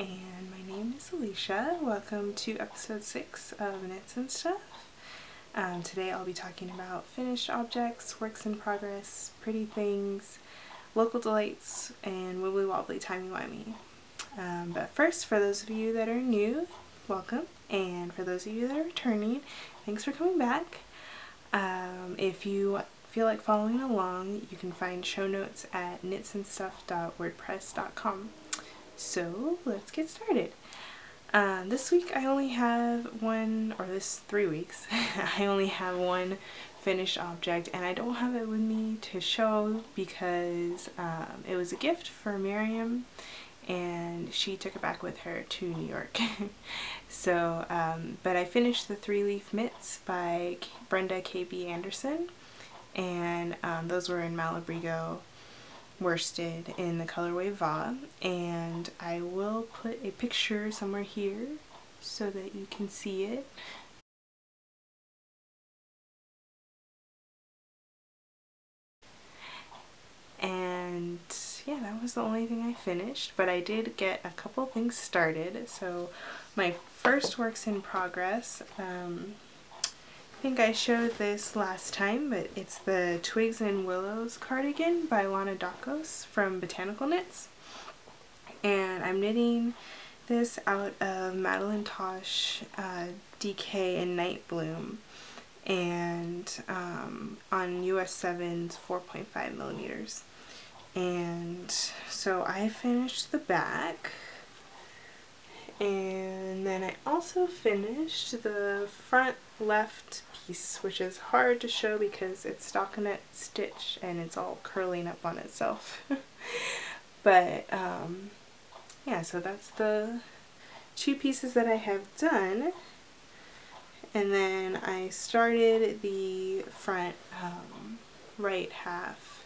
and my name is Alicia. Welcome to episode 6 of Knits and Stuff. Um, today I'll be talking about finished objects, works in progress, pretty things, local delights, and wibbly wobbly timey-wimey. Um, but first, for those of you that are new, welcome, and for those of you that are returning, thanks for coming back. Um, if you feel like following along, you can find show notes at knitsandstuff.wordpress.com. So let's get started. Uh, this week I only have one, or this three weeks, I only have one finished object and I don't have it with me to show because um, it was a gift for Miriam and she took it back with her to New York. so, um, but I finished the three leaf mitts by Brenda K.B. Anderson and um, those were in Malabrigo worsted in the colorway Va and I will put a picture somewhere here so that you can see it. And yeah, that was the only thing I finished, but I did get a couple things started. So my first works in progress, um, I think I showed this last time, but it's the Twigs and Willows cardigan by Lana Dakos from Botanical Knits. And I'm knitting this out of Madelinetosh uh, DK and Night Bloom and um, on US 7's 4.5 millimeters. And so I finished the back and then I also finished the front left piece, which is hard to show because it's stockinette stitch and it's all curling up on itself. but um, yeah, so that's the two pieces that I have done. And then I started the front um, right half,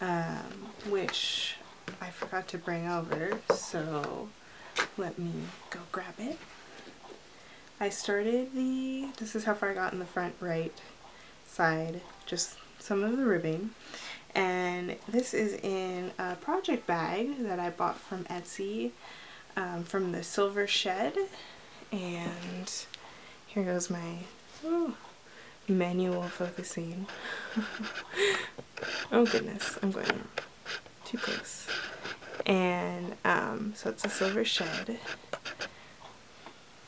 um, which I forgot to bring over, so let me go grab it. I started the, this is how far I got in the front right side, just some of the ribbing. And this is in a project bag that I bought from Etsy um, from the Silver Shed. And here goes my oh, manual focusing. oh goodness, I'm going too close. And um, so it's a Silver Shed.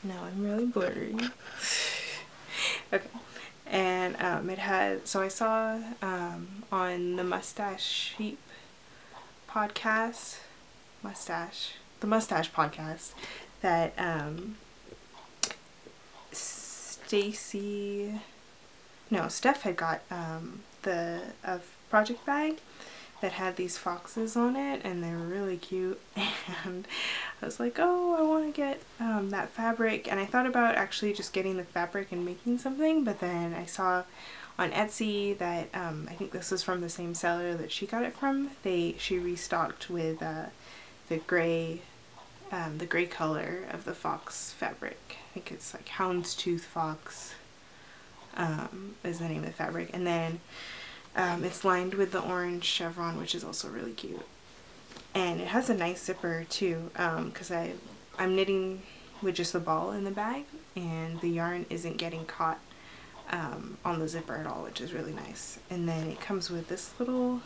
Now I'm really blurry. okay. And um, it had, so I saw um, on the Mustache Sheep podcast, Mustache, the Mustache podcast, that um, Stacy, no, Steph had got um, the a project bag that had these foxes on it and they were really cute. And I was like oh I want to get um, that fabric. And I thought about actually just getting the fabric and making something but then I saw on Etsy that um, I think this was from the same seller that she got it from. They she restocked with uh, the gray um, the gray color of the fox fabric. I think it's like houndstooth fox um, is the name of the fabric. And then um, it's lined with the orange chevron, which is also really cute. And it has a nice zipper too, because um, I, I'm knitting with just the ball in the bag, and the yarn isn't getting caught um, on the zipper at all, which is really nice. And then it comes with this little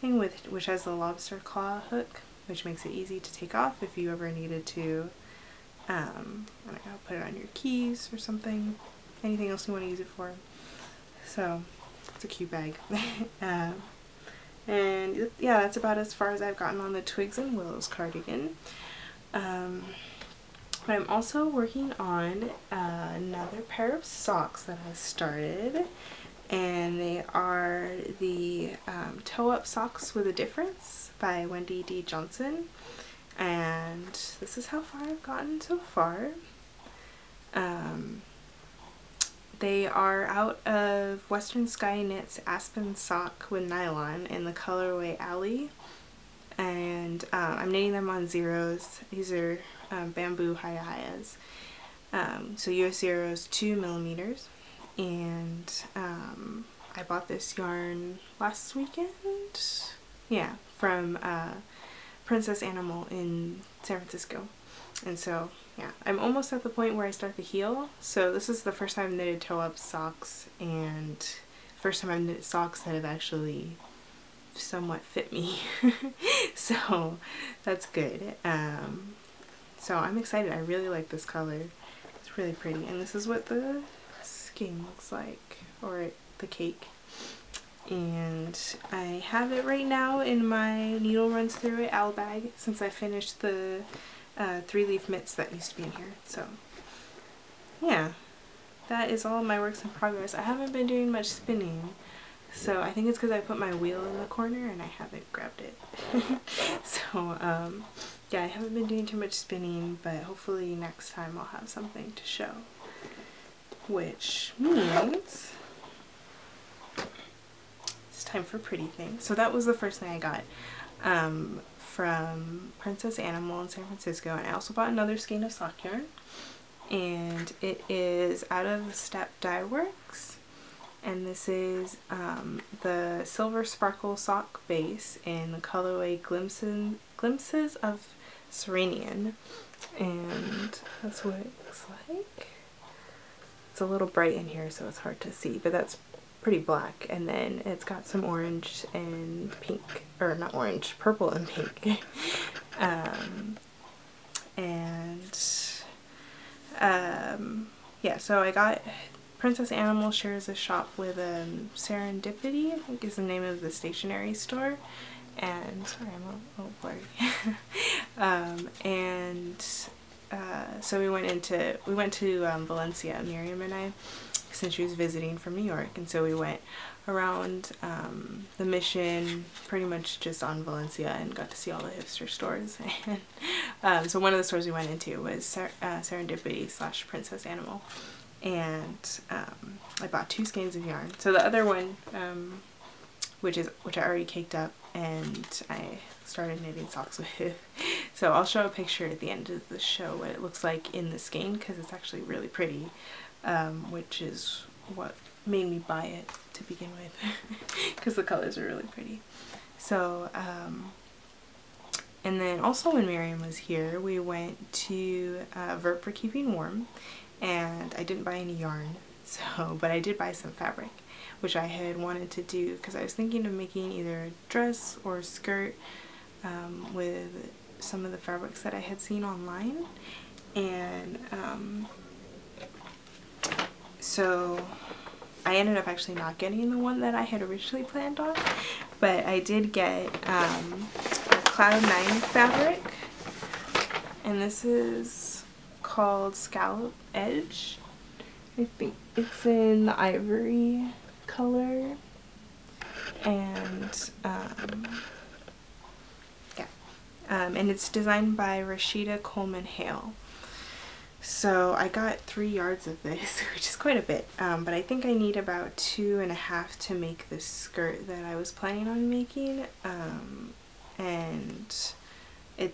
thing with which has the lobster claw hook, which makes it easy to take off if you ever needed to. Um, I don't know, put it on your keys or something. Anything else you want to use it for. So it's a cute bag. um, and yeah, that's about as far as I've gotten on the Twigs and Willows cardigan. Um, but I'm also working on uh, another pair of socks that I started. And they are the um, Toe Up Socks with a Difference by Wendy D. Johnson. And this is how far I've gotten so far. Um, they are out of Western Sky Knits Aspen Sock with Nylon in the colorway Alley. And um, I'm knitting them on zeros. These are um, bamboo HiyaHiyas. Um, so US zeros 2 millimeters. And um, I bought this yarn last weekend. Yeah, from uh, Princess Animal in San Francisco. And so yeah, I'm almost at the point where I start the heel. So this is the first time I've knitted toe up socks and first time I've knitted socks that have actually somewhat fit me. so that's good. Um, so I'm excited. I really like this color. It's really pretty. And this is what the skein looks like, or the cake. And I have it right now in my Needle Runs Through It owl bag since I finished the uh, three leaf mitts that used to be in here. So yeah, that is all my works in progress. I haven't been doing much spinning. So I think it's because I put my wheel in the corner and I haven't grabbed it. so um, yeah, I haven't been doing too much spinning, but hopefully next time I'll have something to show. Which means it's time for pretty things. So that was the first thing I got. Um, from Princess Animal in San Francisco and I also bought another skein of sock yarn and it is out of Step Dye Works and this is um, the Silver Sparkle Sock Base in the colorway Glimpses, Glimpses of Serenian and that's what it looks like. It's a little bright in here so it's hard to see but that's pretty black and then it's got some orange and pink or not orange purple and pink. Um, and um, yeah so I got Princess Animal shares a shop with um, Serendipity I think is the name of the stationery store. And sorry I'm a little blurry. Um, and uh, so we went into we went to um, Valencia Miriam and I since she was visiting from New York. And so we went around um, the mission pretty much just on Valencia and got to see all the hipster stores. And um, so one of the stores we went into was Ser uh, Serendipity slash Princess Animal. And um, I bought two skeins of yarn. So the other one um, which is which I already caked up and I started knitting socks with. So I'll show a picture at the end of the show what it looks like in the skein because it's actually really pretty um, which is what made me buy it to begin with because the colors are really pretty. So, um, and then also when Miriam was here, we went to uh, Verb for Keeping Warm and I didn't buy any yarn, so, but I did buy some fabric, which I had wanted to do because I was thinking of making either a dress or a skirt um, with some of the fabrics that I had seen online and um, so I ended up actually not getting the one that I had originally planned on, but I did get um, a Cloud 9 fabric, and this is called Scallop Edge. I think it's in the ivory color, and um, yeah, um, and it's designed by Rashida Coleman Hale. So I got three yards of this, which is quite a bit, um, but I think I need about two and a half to make this skirt that I was planning on making. Um, and it,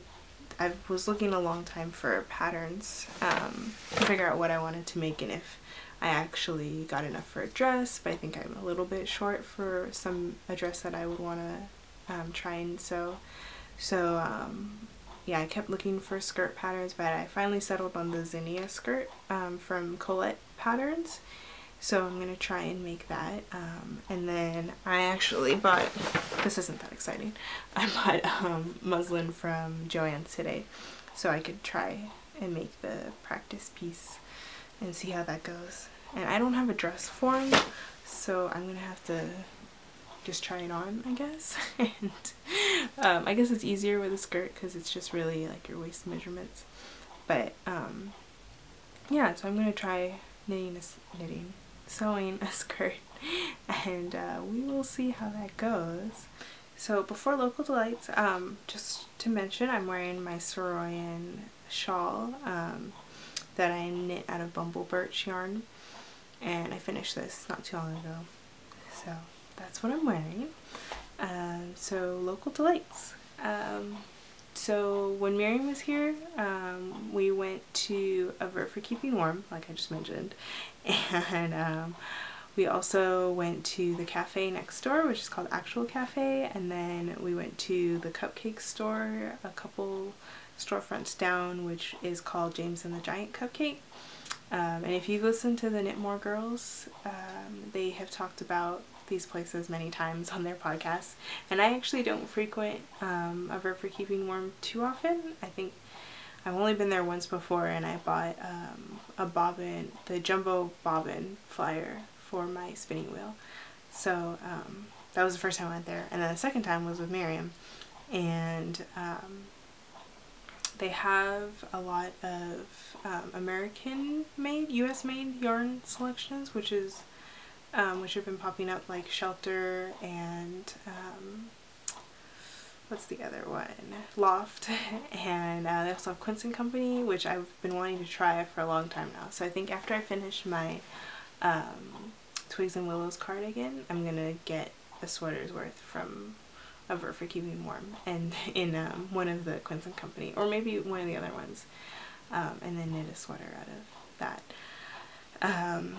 I was looking a long time for patterns um, to figure out what I wanted to make and if I actually got enough for a dress, but I think I'm a little bit short for some a dress that I would want to um, try and sew. So um, yeah, I kept looking for skirt patterns, but I finally settled on the Zinnia skirt um, from Colette Patterns. So I'm to try and make that. Um, and then I actually bought, this isn't that exciting, I bought um, muslin from Joann's today so I could try and make the practice piece and see how that goes. And I don't have a dress form, so I'm to have to just try it on, I guess. and um, I guess it's easier with a skirt because it's just really like your waist measurements. But um, yeah, so I'm going to try knitting, a, knitting, sewing a skirt and uh, we will see how that goes. So before Local Delights, um, just to mention, I'm wearing my Saroyan shawl um, that I knit out of Bumble Birch yarn and I finished this not too long ago. So that's what I'm wearing. Um, so local delights. Um, so when Miriam was here, um, we went to a Verb for Keeping Warm, like I just mentioned, and um, we also went to the cafe next door, which is called Actual Cafe, and then we went to the cupcake store a couple storefronts down, which is called James and the Giant Cupcake. Um, and if you've listened to the Knitmore Girls, um, they have talked about these places many times on their podcasts. And I actually don't frequent um, a Keeping Warm too often. I think I've only been there once before and I bought um, a bobbin, the jumbo bobbin flyer for my spinning wheel. So um, that was the first time I went there. And then the second time was with Miriam. And um, they have a lot of um, American made, US made yarn selections, which is um, which have been popping up like Shelter and um, what's the other one? Loft. and uh, they also have Quince and Company, which I've been wanting to try for a long time now. So I think after I finish my um, Twigs and Willows cardigan, I'm gonna get a sweater's worth from a Verb for Keeping Warm and in um, one of the Quince and Company, or maybe one of the other ones, um, and then knit a sweater out of that. Um,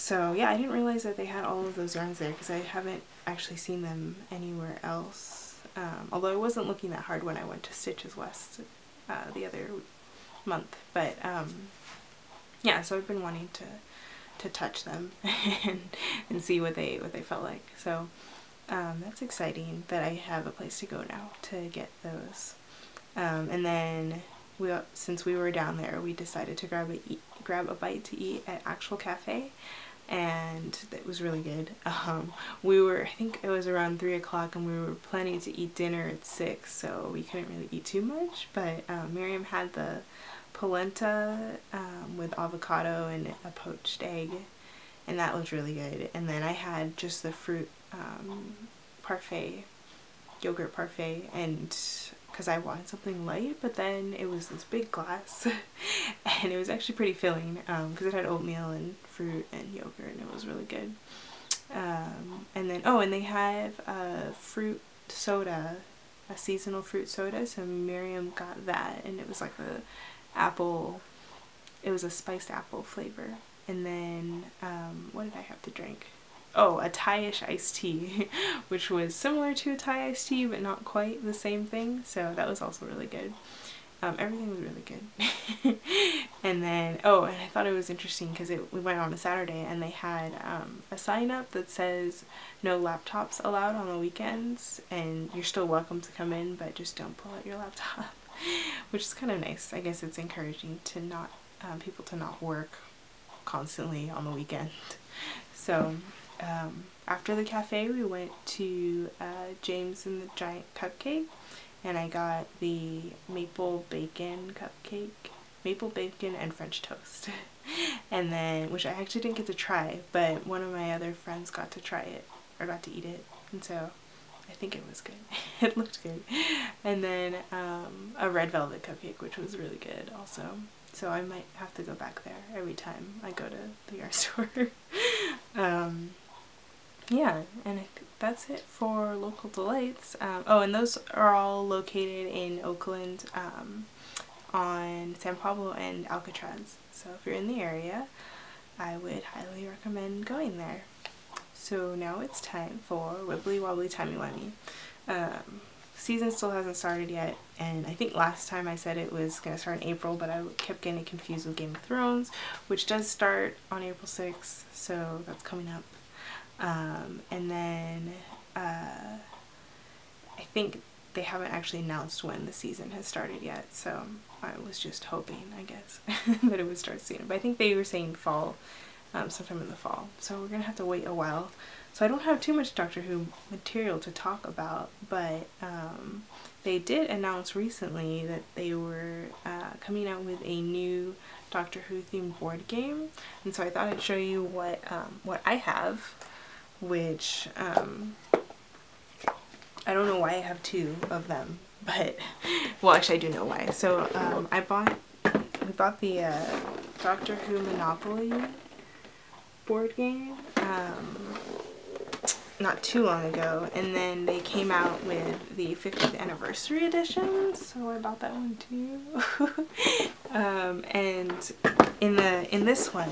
so yeah, I didn't realize that they had all of those yarns there because I haven't actually seen them anywhere else. Um, although I wasn't looking that hard when I went to Stitches West uh, the other month. But um, yeah, so I've been wanting to to touch them and, and see what they what they felt like. So um, that's exciting that I have a place to go now to get those. Um, and then we since we were down there, we decided to grab a eat, grab a bite to eat at Actual Cafe and it was really good. Um, we were, I think it was around 3 o'clock and we were planning to eat dinner at 6 so we couldn't really eat too much but um, Miriam had the polenta um, with avocado and a poached egg and that looked really good and then I had just the fruit um, parfait, yogurt parfait and because I wanted something light, but then it was this big glass and it was actually pretty filling because um, it had oatmeal and fruit and yogurt and it was really good. Um, and then, oh, and they have a fruit soda, a seasonal fruit soda, so Miriam got that and it was like a apple, it was a spiced apple flavor. And then, um, what did I have to drink? Oh, a Thai-ish iced tea, which was similar to a Thai iced tea, but not quite the same thing. So that was also really good. Um, everything was really good. and then, oh, and I thought it was interesting because we went on a Saturday and they had um, a sign up that says no laptops allowed on the weekends and you're still welcome to come in, but just don't pull out your laptop, which is kind of nice. I guess it's encouraging to not, um, people to not work constantly on the weekend. So um, after the cafe we went to uh, James and the Giant Cupcake and I got the maple bacon cupcake, maple bacon and French toast. and then, which I actually didn't get to try, but one of my other friends got to try it, or got to eat it, and so I think it was good. it looked good. And then um, a red velvet cupcake, which was really good also. So I might have to go back there every time I go to the yarn store. um, yeah, and that's it for local delights. Um, oh, and those are all located in Oakland um, on San Pablo and Alcatraz. So if you're in the area, I would highly recommend going there. So now it's time for Wibbly Wobbly Timey Wimey. Um, season still hasn't started yet, and I think last time I said it was going to start in April, but I kept getting confused with Game of Thrones, which does start on April 6th, so that's coming up um, and then uh, I think they haven't actually announced when the season has started yet, so I was just hoping, I guess, that it would start soon. But I think they were saying fall, um, sometime in the fall. So we're to have to wait a while. So I don't have too much Doctor Who material to talk about, but um, they did announce recently that they were uh, coming out with a new Doctor Who themed board game. And so I thought I'd show you what, um, what I have which um, I don't know why I have two of them, but well, actually, I do know why. So um, I bought we bought the uh, Doctor Who Monopoly board game um, not too long ago, and then they came out with the 50th anniversary edition, so I bought that one too. um, and in the in this one.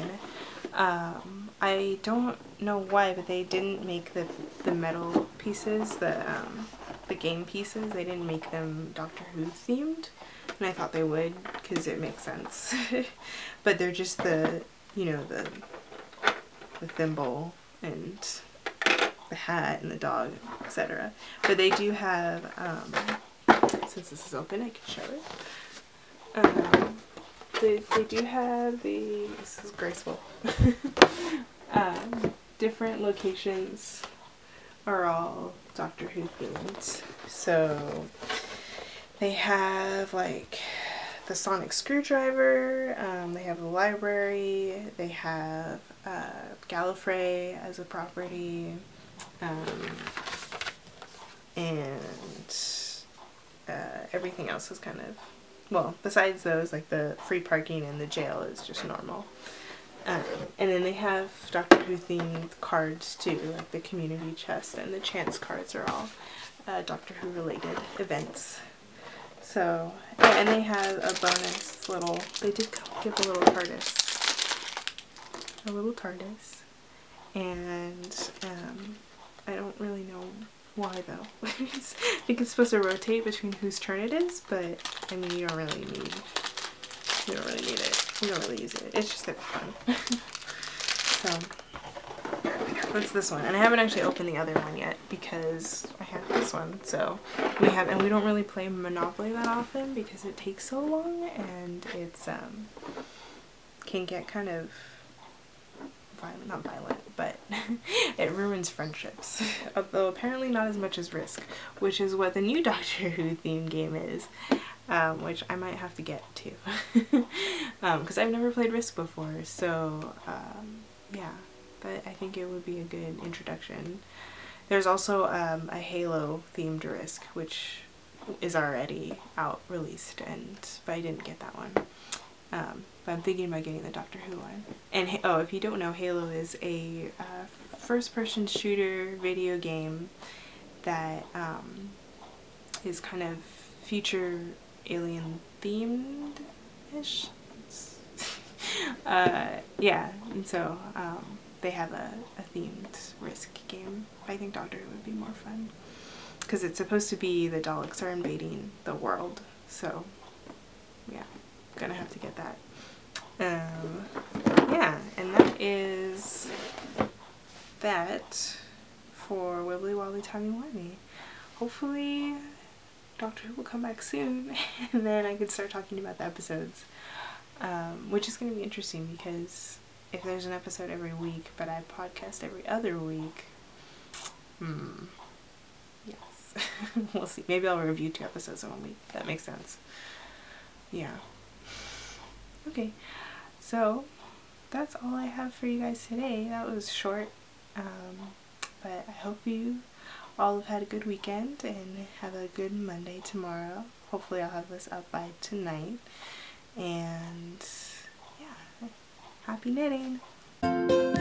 I don't know why, but they didn't make the the metal pieces, the um, the game pieces. They didn't make them Doctor Who themed, and I thought they would because it makes sense. but they're just the, you know, the the thimble and the hat and the dog, etc. But they do have, um, since this is open, I can show it. Um, they, they do have the, this is graceful, um, different locations are all Doctor Who themed. So they have like the sonic screwdriver, um, they have the library, they have uh, Gallifrey as a property, um, and uh, everything else is kind of, well, besides those, like the free parking and the jail is just normal. Um, and then they have Doctor Who themed cards too, like the community chest and the chance cards are all uh, Doctor Who related events. So, and they have a bonus little, they did give a little TARDIS. A little TARDIS. And um, I don't really know why though. I think it's supposed to rotate between whose turn it is, but I mean you don't really need, you don't really need it. You don't really use it. It's just like fun. so, that's this one. And I haven't actually opened the other one yet because I have this one. So we have, and we don't really play Monopoly that often because it takes so long and it's, um, can get kind of violent, not violent, but it ruins friendships. Although apparently not as much as Risk, which is what the new Doctor Who theme game is. Um, which I might have to get to because um, I've never played Risk before so um, yeah but I think it would be a good introduction. There's also um, a Halo themed Risk, which is already out released, and but I didn't get that one. But I'm thinking about getting the Doctor Who one. And oh, if you don't know, Halo is a uh, first-person shooter video game that um, is kind of future alien themed ish. uh, yeah, and so um, they have a, a themed risk game. I think Doctor Who would be more fun. Because it's supposed to be the Daleks are invading the world. So, yeah, gonna have to get that. Um, yeah, and that is that for Wibbly Wobbly Timey Wimey. Hopefully Doctor Who will come back soon and then I can start talking about the episodes. Um, which is going to be interesting because if there's an episode every week, but I podcast every other week, hmm, yes, we'll see. Maybe I'll review two episodes in one week. That makes sense. Yeah. Okay, so that's all I have for you guys today. That was short, um, but I hope you all have had a good weekend and have a good Monday tomorrow. Hopefully I'll have this up by tonight. And yeah, Happy knitting!